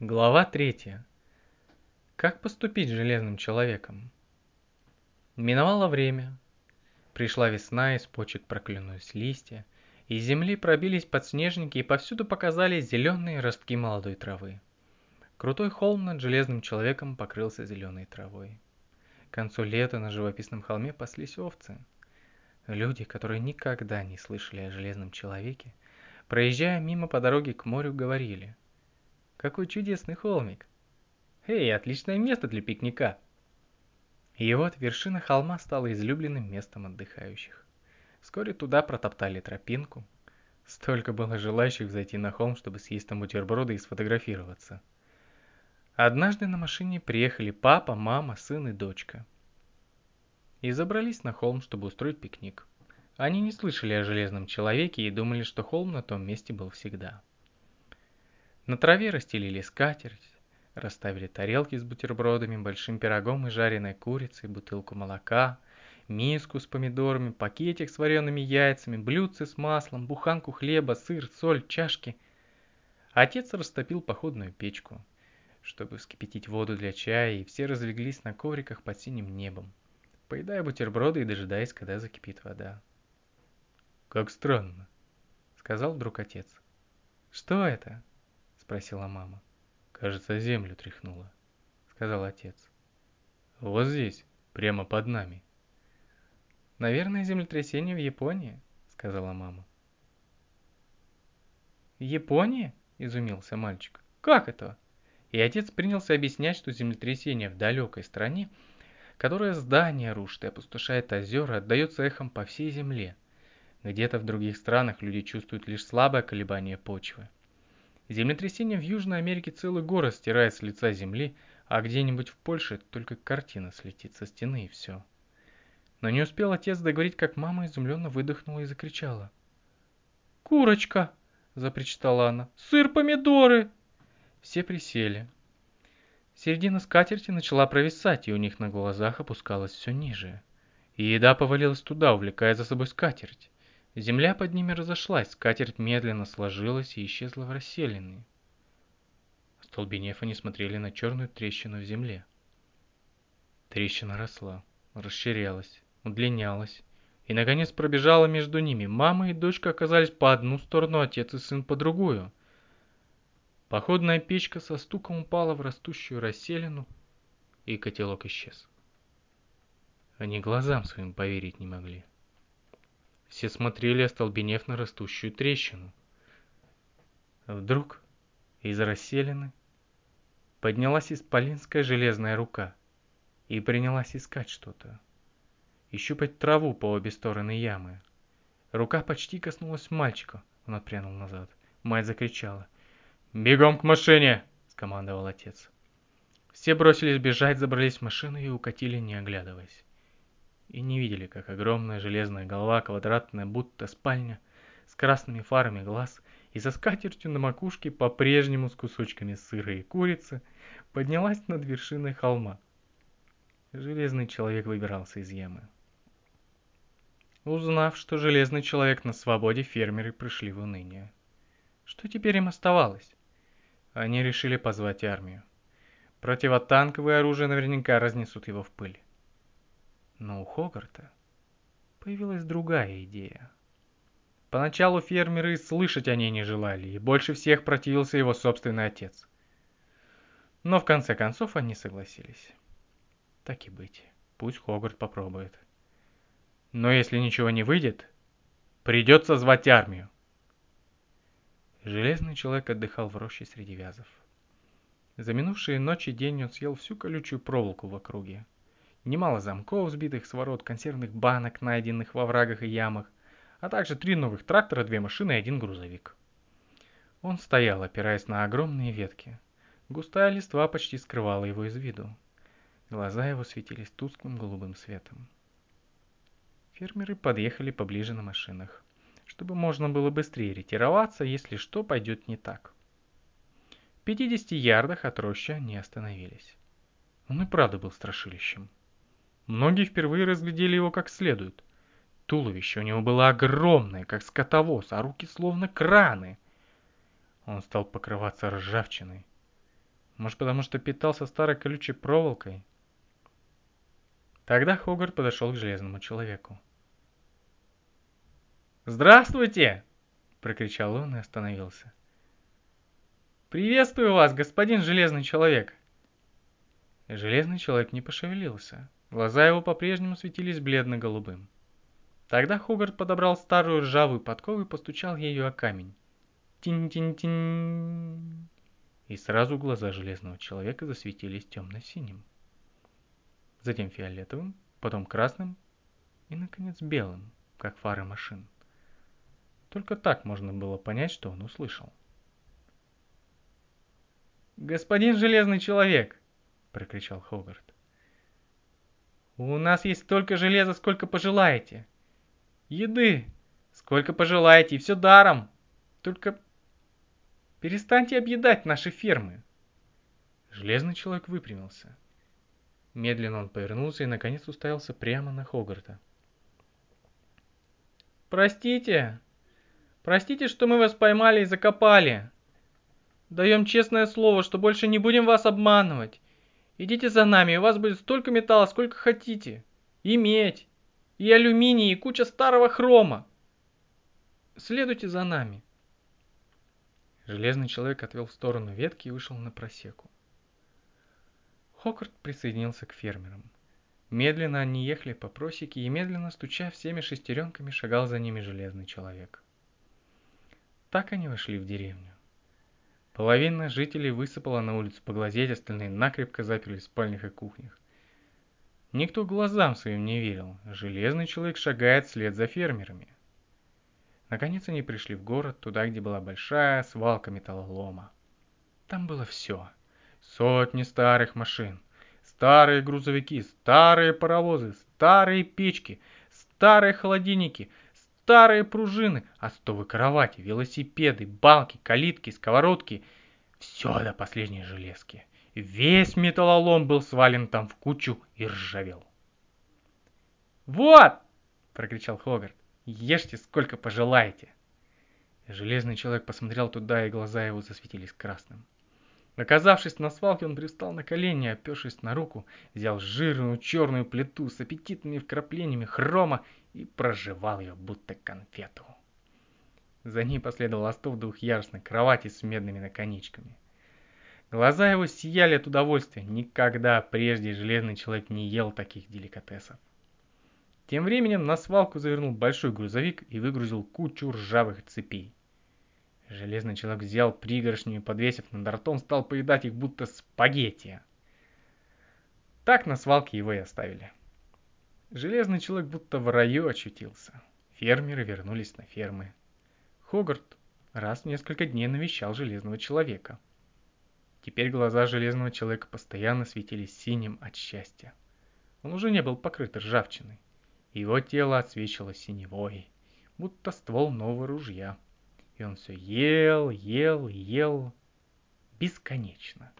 Глава третья. Как поступить с железным человеком? Миновало время. Пришла весна, из почек проклюнулись листья, из земли пробились подснежники и повсюду показались зеленые ростки молодой травы. Крутой холм над железным человеком покрылся зеленой травой. К концу лета на живописном холме паслись овцы. Люди, которые никогда не слышали о железном человеке, проезжая мимо по дороге к морю, говорили – какой чудесный холмик! Эй, отличное место для пикника!» И вот вершина холма стала излюбленным местом отдыхающих. Вскоре туда протоптали тропинку. Столько было желающих зайти на холм, чтобы съесть там бутерброды и сфотографироваться. Однажды на машине приехали папа, мама, сын и дочка. И забрались на холм, чтобы устроить пикник. Они не слышали о Железном Человеке и думали, что холм на том месте был всегда. На траве расстелили скатерть, расставили тарелки с бутербродами, большим пирогом и жареной курицей, бутылку молока, миску с помидорами, пакетик с вареными яйцами, блюдце с маслом, буханку хлеба, сыр, соль, чашки. Отец растопил походную печку, чтобы вскипятить воду для чая, и все разлеглись на ковриках под синим небом, поедая бутерброды и дожидаясь, когда закипит вода. «Как странно», — сказал вдруг отец. «Что это?» Спросила мама. Кажется, землю тряхнуло, сказал отец. Вот здесь, прямо под нами. Наверное, землетрясение в Японии, сказала мама. В Японии? Изумился мальчик. Как это? И отец принялся объяснять, что землетрясение в далекой стране, которое здание рушит и опустошает озера, отдается эхом по всей земле. Где-то в других странах люди чувствуют лишь слабое колебание почвы. Землетрясение в Южной Америке целый город стирает с лица земли, а где-нибудь в Польше только картина слетит со стены и все. Но не успел отец договорить, как мама изумленно выдохнула и закричала. «Курочка!» – запричитала она. «Сыр, помидоры!» Все присели. Середина скатерти начала провисать, и у них на глазах опускалась все ниже. И еда повалилась туда, увлекая за собой скатерть. Земля под ними разошлась, скатерть медленно сложилась и исчезла в расселенной. Столбенев они смотрели на черную трещину в земле. Трещина росла, расширялась, удлинялась, и, наконец, пробежала между ними. Мама и дочка оказались по одну сторону, отец и сын по другую. Походная печка со стуком упала в растущую расселину, и котелок исчез. Они глазам своим поверить не могли. Все смотрели, остолбенев на растущую трещину. Вдруг из расселины поднялась исполинская железная рука и принялась искать что-то. И щупать траву по обе стороны ямы. Рука почти коснулась мальчика, он отпрянул назад. Мать закричала. «Бегом к машине!» — скомандовал отец. Все бросились бежать, забрались в машину и укатили, не оглядываясь и не видели, как огромная железная голова, квадратная будто спальня, с красными фарами глаз и со скатертью на макушке по-прежнему с кусочками сыра и курицы, поднялась над вершиной холма. Железный человек выбирался из ямы. Узнав, что железный человек на свободе, фермеры пришли в уныние. Что теперь им оставалось? Они решили позвать армию. Противотанковое оружие наверняка разнесут его в пыль. Но у Хогарта появилась другая идея. Поначалу фермеры слышать о ней не желали, и больше всех противился его собственный отец. Но в конце концов они согласились. Так и быть, пусть Хогарт попробует. Но если ничего не выйдет, придется звать армию. Железный человек отдыхал в роще среди вязов. За минувшие ночи день он съел всю колючую проволоку в округе немало замков, сбитых с ворот, консервных банок, найденных во врагах и ямах, а также три новых трактора, две машины и один грузовик. Он стоял, опираясь на огромные ветки. Густая листва почти скрывала его из виду. Глаза его светились тусклым голубым светом. Фермеры подъехали поближе на машинах, чтобы можно было быстрее ретироваться, если что пойдет не так. В 50 ярдах от рощи они остановились. Он и правда был страшилищем. Многие впервые разглядели его как следует. Туловище у него было огромное, как скотовоз, а руки словно краны. Он стал покрываться ржавчиной. Может, потому что питался старой колючей проволокой? Тогда Хогарт подошел к Железному Человеку. «Здравствуйте!» – прокричал он и остановился. «Приветствую вас, господин Железный Человек!» Железный Человек не пошевелился. Глаза его по-прежнему светились бледно-голубым. Тогда Хогарт подобрал старую ржавую подкову и постучал ею о камень. Тинь-тинь-тинь. И сразу глаза Железного Человека засветились темно-синим. Затем фиолетовым, потом красным и, наконец, белым, как фары машин. Только так можно было понять, что он услышал. «Господин Железный Человек!» — прокричал Хогарт. «У нас есть столько железа, сколько пожелаете. Еды, сколько пожелаете, и все даром. Только перестаньте объедать наши фермы». Железный Человек выпрямился. Медленно он повернулся и наконец уставился прямо на Хогарта. «Простите!» Простите, что мы вас поймали и закопали. Даем честное слово, что больше не будем вас обманывать. Идите за нами, у вас будет столько металла, сколько хотите. И медь, и алюминий, и куча старого хрома. Следуйте за нами. Железный человек отвел в сторону ветки и вышел на просеку. Хокарт присоединился к фермерам. Медленно они ехали по просеке и медленно, стуча всеми шестеренками, шагал за ними железный человек. Так они вошли в деревню. Половина жителей высыпала на улицу поглазеть, остальные накрепко заперлись в спальнях и кухнях. Никто глазам своим не верил. Железный человек шагает вслед за фермерами. Наконец они пришли в город, туда, где была большая свалка металлолома. Там было все. Сотни старых машин, старые грузовики, старые паровозы, старые печки, старые холодильники, старые пружины, остовы кровати, велосипеды, балки, калитки, сковородки. Все до последней железки. Весь металлолом был свален там в кучу и ржавел. «Вот!» — прокричал Хогарт. «Ешьте сколько пожелаете!» Железный человек посмотрел туда, и глаза его засветились красным. Оказавшись на свалке, он пристал на колени, опершись на руку, взял жирную черную плиту с аппетитными вкраплениями хрома и прожевал ее, будто конфету. За ней последовал остов двухъярусной кровати с медными наконечками. Глаза его сияли от удовольствия. Никогда прежде железный человек не ел таких деликатесов. Тем временем на свалку завернул большой грузовик и выгрузил кучу ржавых цепей. Железный человек взял пригоршню и, подвесив над ртом, стал поедать их будто спагетти. Так на свалке его и оставили. Железный человек будто в раю очутился. Фермеры вернулись на фермы. Хогарт раз в несколько дней навещал Железного человека. Теперь глаза Железного человека постоянно светились синим от счастья. Он уже не был покрыт ржавчиной. Его тело отсвечивало синевой, будто ствол нового ружья. И он все ел, ел, ел бесконечно.